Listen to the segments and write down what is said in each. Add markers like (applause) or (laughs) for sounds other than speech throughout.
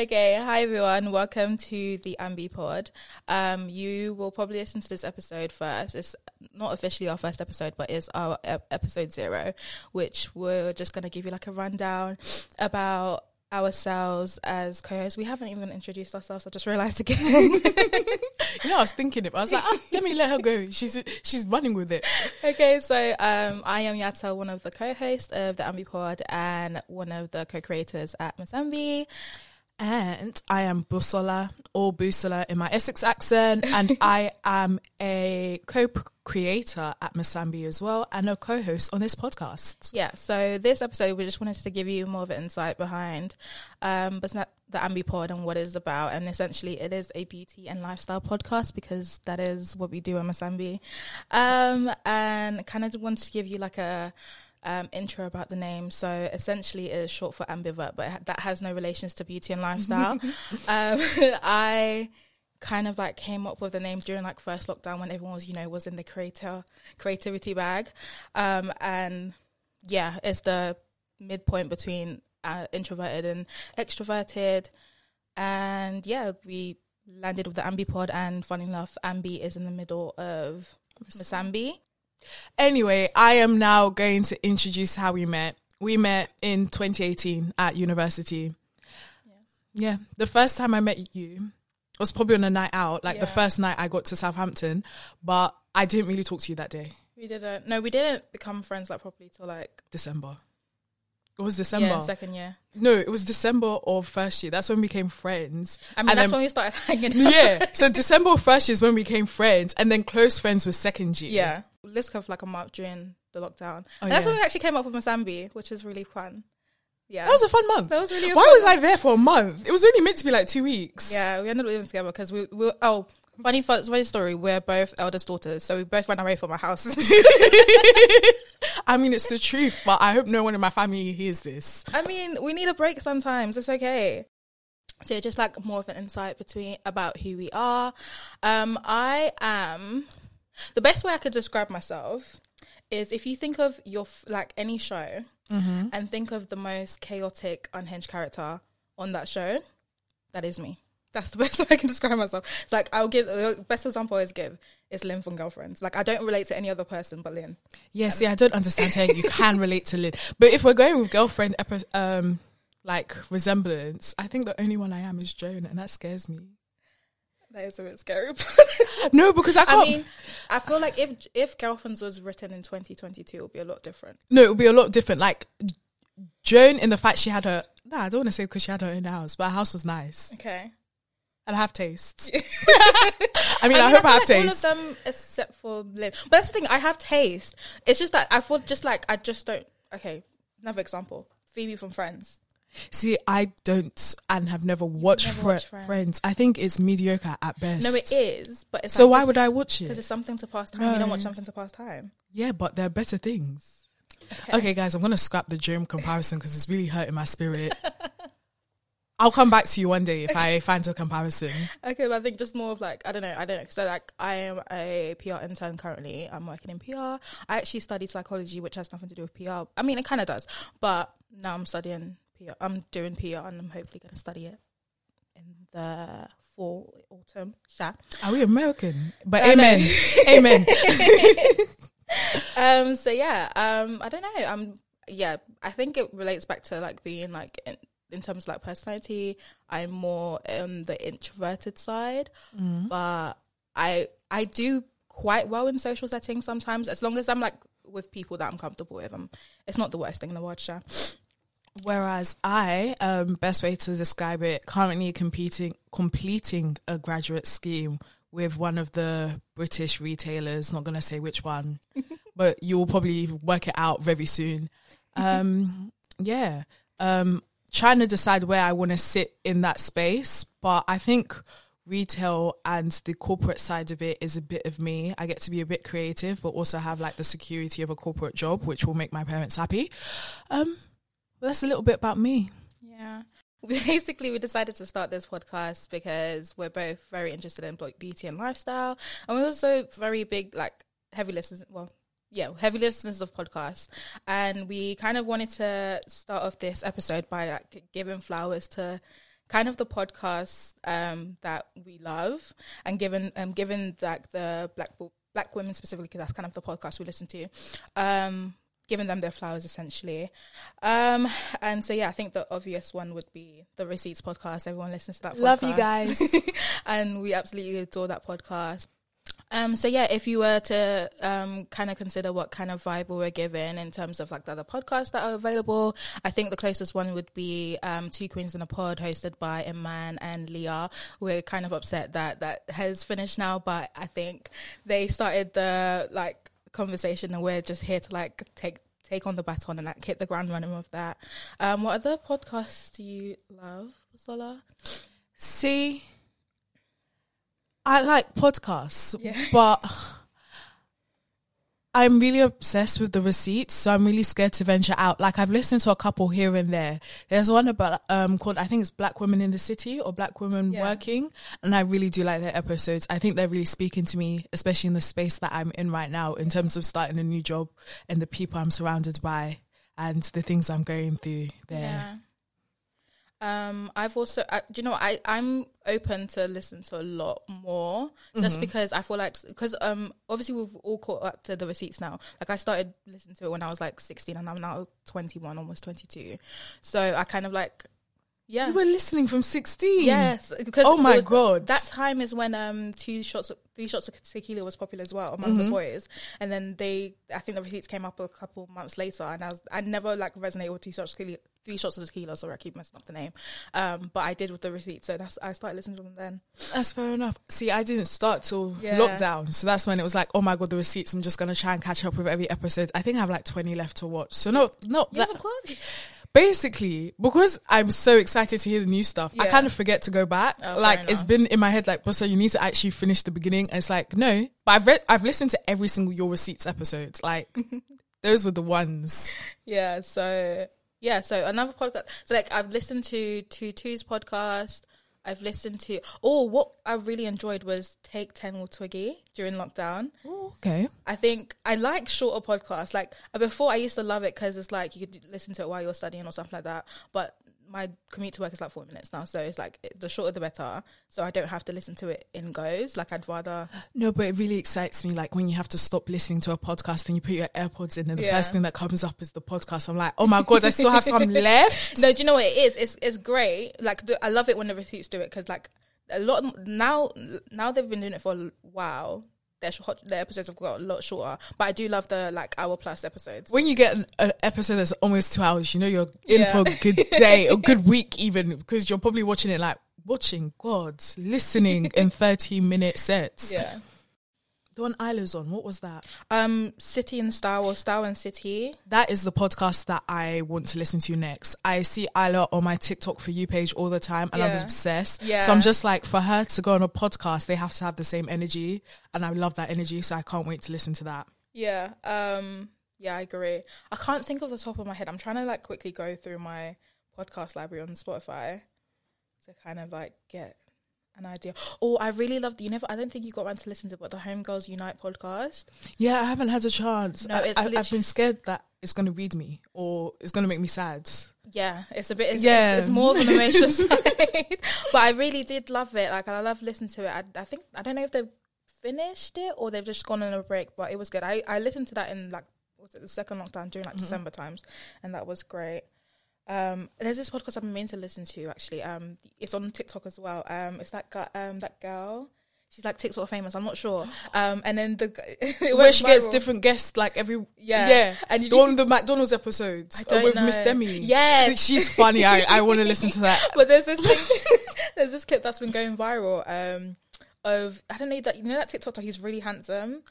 Okay, hi everyone. Welcome to the Ambi Pod. Um, you will probably listen to this episode first. It's not officially our first episode, but it's our ep- episode zero, which we're just going to give you like a rundown about ourselves as co-hosts. We haven't even introduced ourselves. I just realized again. (laughs) You know, I was thinking it. but I was like, ah, let me let her go. She's she's running with it. okay, so um, I am Yatta, one of the co-hosts of the Ambi Pod and one of the co-creators at Misambi. And I am Busola or Busola in my Essex accent, and (laughs) I am a co-creator at Misambi as well, and a co-host on this podcast. Yeah, so this episode we just wanted to give you more of an insight behind um but not the Ambi Pod and what it's about and essentially it is a beauty and lifestyle podcast because that is what we do at Misambi. Um and kind of wanted to give you like a um, intro about the name. So essentially, it is short for ambivert, but that has no relations to beauty and lifestyle. (laughs) um, (laughs) I kind of like came up with the name during like first lockdown when everyone was, you know, was in the creator creativity bag, um, and yeah, it's the midpoint between uh, introverted and extroverted, and yeah, we landed with the ambipod, and funny enough, ambi is in the middle of Misambi. Anyway, I am now going to introduce how we met. We met in 2018 at university. Yeah, the first time I met you was probably on a night out, like the first night I got to Southampton, but I didn't really talk to you that day. We didn't. No, we didn't become friends like properly till like December. It was December. yeah, second year. no, it was December of first year. That's when we became friends. I mean, And that's then- when we started hanging. out. yeah. So (laughs) December of first year is when we became friends, and then close friends was second year. yeah. Let's go for like a month during the lockdown. Oh, and that's yeah. when we actually came up with Misambi, which is really fun. Yeah, That was a fun month. That was really Why was I there for a month? It was only meant to be like two weeks. yeah. We ended up living together because we we oh. Funny, fun, funny story. We're both eldest daughters, so we both ran away from our house. (laughs) I mean, it's the truth, but I hope no one in my family hears this. I mean, we need a break sometimes. It's okay. So just like more of an insight between about who we are. Um, I am the best way I could describe myself is if you think of your like any show and think of the most chaotic, unhinged character on that show, that is me. That's the (laughs) best way I can describe myself. It's like I'll give the best example I always give is Lynn from Girlfriends. Like I don't relate to any other person but Lynn. Yeah, see, I don't understand how you can relate to Lynn. (laughs) But if we're going with girlfriend, um, like resemblance, I think the only one I am is Joan, and that scares me. That is a bit scary. (laughs) No, because I I can't. mean, I feel like if if Girlfriends was written in 2022, it would be a lot different. no, it would be a lot different. Like Joan, in the fact she had her. No, I don't want to say because she had her own house, but her house was nice, Okay. And I have tastes. (laughs) (laughs) I mean, I, hope I, have like taste. All of them except for Lynn. But that's the thing. I have taste. It's just that I thought just like I just don't. Okay, another example. Phoebe from Friends. See, I don't and have never watched, never watched Friends. Friends. I think it's mediocre at best. No, it is. But it's So like why just- would I watch it? Because it's something to pass time. You don't watch something to pass time. Yeah, but there are better things. Okay, guys, I'm gonna scrap the Joan comparison because it's really hurting my spirit. (laughs) I'll come back to you one day if I find a comparison. Okay, but I think just more of like I don't know, I don't know. So like I am a PR intern currently. I'm working in PR. I actually studied psychology, which has nothing to do with PR. I mean, it kind of does, but now I'm studying PR. I'm doing PR, and I'm hopefully going to study it in the fall, autumn. Yeah. Are we American? But I amen, (laughs) amen. Um. So yeah. Um. I don't know. I'm. Yeah. I think it relates back to like being like in, in terms of like personality. I'm more on the introverted side. but I I do quite well in social settings sometimes as long as I'm like with people that I'm comfortable with. Um, it's not the worst thing in the world, Sha. Whereas I, um, best way to describe it, currently competing, completing a graduate scheme with one of the British retailers. Not gonna say which one, (laughs) but you will probably work it out very soon. Um, yeah, um, trying to decide where I want to sit in that space, but I think retail and the corporate side of it is a bit of me. I get to be a bit creative, but also have like the security of a corporate job, which will make my parents happy. Um, that's a little bit about me. Yeah. (laughs) Basically, we decided to start this podcast because we're both very interested in beauty and lifestyle, and we're also very big, like heavy listeners. Well, yeah, heavy listeners of podcasts, and we kind of wanted to start off this episode by like giving flowers to kind of the podcasts um, that we love, and given um, given like the black black women specifically, because that's kind of the podcast we listen to. Um, giving them their flowers essentially. Um, and so yeah, I think the obvious one would be the Receipts podcast. Everyone listens to that. Love you guys, (laughs) and we absolutely adore that podcast. Um, so yeah, if you were to um, kind of consider what kind of vibe we were given in terms of like the other podcasts that are available, I think the closest one would be um, Two Queens in a Pod, hosted by Iman and Leah. We're kind of upset that that has finished now, but I think they started the like conversation, and we're just here to like take take on the baton and like hit the ground running with that. Um, what other podcasts do you love, Zola? See, I like podcasts, Yeah. (laughs) but I'm really obsessed with the receipts, so I'm really scared to venture out. Like I've listened to a couple here and there. There's one about um called I think it's Black Women in the City or Black Women Yeah. Working, and I really do like their episodes. I think they're really speaking to me, especially in the space that I'm in right now, in terms of starting a new job and the people I'm surrounded by and the things I'm going through there. Yeah. Um, I've also, I, do you know. I I'm open to listen to a lot more, just Mm-hmm. because I feel like because um obviously we've all caught up to the receipts now. Like I started listening to it when I was like 16, and I'm now 21, almost 22. So I kind of like, yeah, You were listening from 16. yes, because Oh my was- God. that time is when um two shots, three shots of tequila was popular as well among Mm-hmm. the boys, and then they, I think the receipts came up a couple months later, and I was, I never like resonated with two shots of tequila, three shots of tequila. Sorry, I keep messing up the name, um, but I did with the receipts, so that's I started listening to them then. That's fair enough. See, I didn't start till Yeah. lockdown. So that's when it was like, oh my God, the receipts. I'm just going to try and catch up with every episode. I think I have like 20 left to watch. So no, no, You that? Basically, because I'm so excited to hear the new stuff, I kind of forget to go back. Oh, like it's been in my head, like, so you need to actually finish the beginning. And it's like, no, but I've read, I've listened to every single Your Receipts episode. Like (laughs) those were the ones. Yeah, so yeah, so another podcast. So like I've listened to to Two's podcast. I've listened to. Oh, what I really enjoyed was Take Ten with Twiggy during lockdown. Oh, okay. I think I like shorter podcasts. Like before, I used to love it because it's like you could listen to it while you're studying or something like that. But my commute to work is like four minutes now, so it's like the shorter the better. So I don't have to listen to it in goes. Like I'd rather. No, but it really excites me. Like when you have to stop listening to a podcast and you put your AirPods in, and the Yeah. first thing that comes up is the podcast. I'm like, oh my god, I still have some (laughs) left. No, do you know what it is? It's it's great. Like the, I love it when the receipts do it because like a lot now now they've been doing it for a while. Their sh- their episodes have got a lot shorter, but I do love the like hour plus episodes. when you get an, an episode that's almost two hours, you know you're in Yeah. for a good day, a good (laughs) week, even because you're probably watching it like watching gods, listening in (laughs) 30 minute sets. Yeah. The one Isla's on, what was that? Um, City and Style or Style and City. That is the podcast that I want to listen to next. I see Isla on my TikTok for you page all the time and I'm obsessed. Yeah. So I'm just like, for her to go on a podcast, they have to have the same energy. And I love that energy. So I can't wait to listen to that. Yeah. Um. Yeah, I agree. I can't think of the top of my head. I'm trying to like quickly go through my podcast library on Spotify to kind of like get an idea. Oh, I really loved. You never. I don't think you got around to listen to, but the Homegirls Unite podcast. Yeah, I haven't had a chance. No, I, it's I, I've been scared that it's going to read me or it's going to make me sad. Yeah, it's a bit. It's, Yeah. it's, it's more of an emotional (laughs) side, but I really did love it. Like I love listening to it. I, I think I don't know if they've finished it or they've just gone on a break, but it was good. I I listened to that in like was it the second lockdown during like mm-hmm. December times, and that was great. Um, there's this podcast I've been meaning to listen to actually. Um, it's on TikTok as well. Um, it's that gu- um that girl. She's like TikTok famous. I'm not sure. Um, and then the g- (laughs) Where she gets different guests like every Yeah. yeah. And you the one the McDonald's episodes I don't with know. Miss Demi. Yes. (laughs) she's funny. I I want to listen to that. (laughs) but there's this thing, there's this clip that's been going viral um of I don't know that you know that TikTok he's really handsome.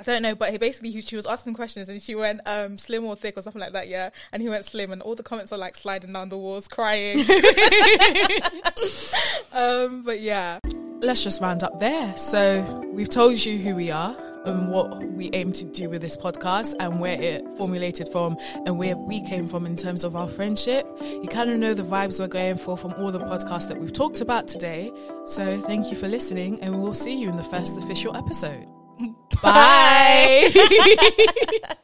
I don't know, but he basically he, she was asking questions and she went um slim or thick or something like that, yeah. And he went slim, and all the comments are like sliding down the walls, crying. (laughs) um, but yeah, Let's just round up there. So we've told you who we are and what we aim to do with this podcast and where it formulated from and where we came from in terms of our friendship. You kind of know the vibes we're going for from all the podcasts that we've talked about today. So thank you for listening and we'll see you in the first official episode. Bye. (laughs) (laughs)